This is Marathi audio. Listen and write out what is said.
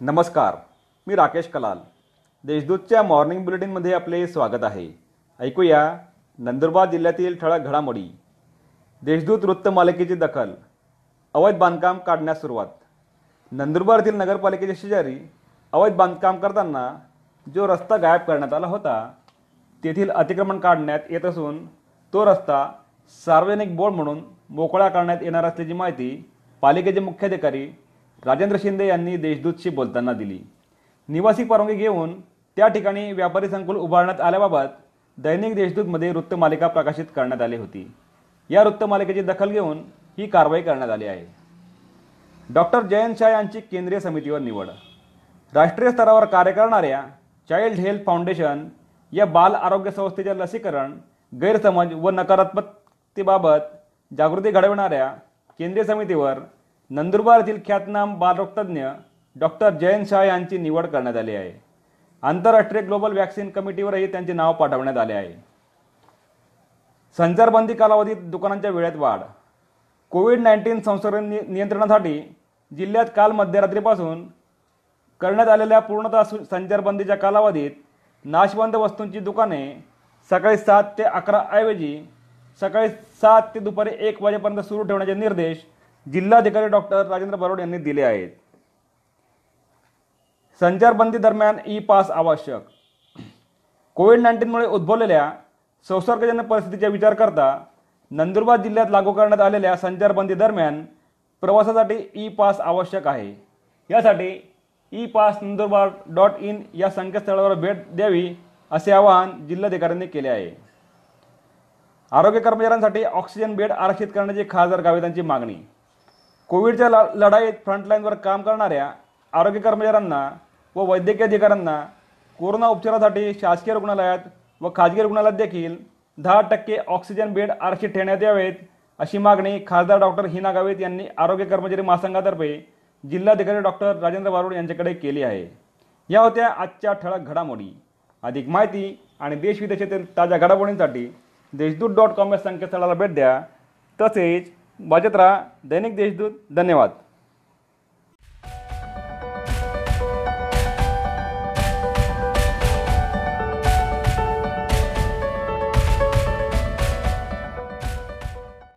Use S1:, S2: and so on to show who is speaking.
S1: नमस्कार मी राकेश कलाल. देशदूतच्या मॉर्निंग बुलेटिनमध्ये आपले स्वागत आहे. ऐकूया नंदुरबार जिल्ह्यातील ठळक घडामोडी. देशदूत वृत्तमालिकेची दखल. अवैध बांधकाम काढण्यास सुरुवात. नंदुरबार येथील नगरपालिकेच्या शेजारी अवैध बांधकाम करताना जो रस्ता गायब करण्यात आला होता तेथील अतिक्रमण काढण्यात येत असून तो रस्ता सार्वजनिक बोर्ड म्हणून मोकळा करण्यात येणार असल्याची माहिती पालिकेचे मुख्याधिकारी राजेंद्र शिंदे यांनी देशदूतशी बोलताना दिली. निवासी परवानगी घेऊन त्या ठिकाणी व्यापारी संकुल उभारण्यात आल्याबाबत दैनिक देशदूतमध्ये वृत्तमालिका प्रकाशित करण्यात आली होती. या वृत्तमालिकेची दखल घेऊन ही कारवाई करण्यात आली आहे. डॉक्टर जयंत शाह यांची केंद्रीय समितीवर निवड. राष्ट्रीय स्तरावर कार्य करणाऱ्या चाइल्ड हेल्थ फाउंडेशन या बाल आरोग्य संस्थेच्या लसीकरण गैरसमज व नकारात्मकतेबाबत जागृती घडविणाऱ्या केंद्रीय समितीवर नंदुरबार येथील ख्यातनाम बालरोगतज्ञ डॉक्टर जयंत शाह यांची निवड करण्यात आली आहे. आंतरराष्ट्रीय ग्लोबल वॅक्सिन कमिटीवरही त्यांचे नाव पाठवण्यात आले आहे. संचारबंदी कालावधीत दुकानांच्या वेळेत वाढ. कोविड नाईन्टीन संसर्ग नि- नियंत्रणासाठी जिल्ह्यात काल मध्यरात्रीपासून करण्यात आलेल्या पूर्णतः संचारबंदीच्या कालावधीत नाशवंत वस्तूंची दुकाने सकाळी सात ते अकरा ऐवजी सकाळी सात ते दुपारी एक वाजेपर्यंत सुरू ठेवण्याचे निर्देश जिल्हाधिकारी डॉक्टर राजेंद्र बरोड यांनी दिले आहेत. संचारबंदी दरम्यान ई पास आवश्यक. कोविड नाईन्टीनमुळे उद्भवलेल्या संसर्गजन्य परिस्थितीचा विचार करता नंदुरबार जिल्ह्यात लागू करण्यात आलेल्या संचारबंदी दरम्यान प्रवासासाठी ई पास आवश्यक आहे. यासाठी E pass Nandurbar dot in या संकेतस्थळावर भेट द्यावी असे आवाहन जिल्हाधिकाऱ्यांनी केले आहे. आरोग्य कर्मचाऱ्यांसाठी ऑक्सिजन बेड आरक्षित करण्याची खासदार गावितांची मागणी. कोविडच्या ल- लढाईत फ्रंटलाईनवर काम करणाऱ्या आरोग्य कर्मचाऱ्यांना व वैद्यकीय अधिकाऱ्यांना कोरोना उपचारासाठी शासकीय रुग्णालयात व खाजगी रुग्णालयात देखील दहा टक्के ऑक्सिजन बेड आरक्षित ठेवण्यात यावेत अशी मागणी खासदार डॉक्टर हिना गावित यांनी आरोग्य कर्मचारी महासंघातर्फे जिल्हाधिकारी डॉक्टर राजेंद्र बारोड यांच्याकडे केली आहे. या होत्या आजच्या ठळक घडामोडी. अधिक माहिती आणि देशविदेशातील ताज्या घडामोडींसाठी देशदूत डॉट कॉम या संकेतस्थळाला भेट द्या. तसेच वाजत राहा दैनिक देशदूत धन्यवाद।